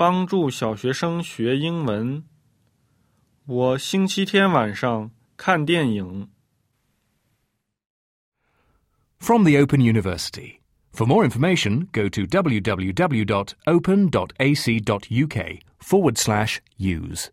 帮助小学生学英文，我星期天晚上看电影。From the Open University. For more information, go to www.open.ac.uk forward slash use.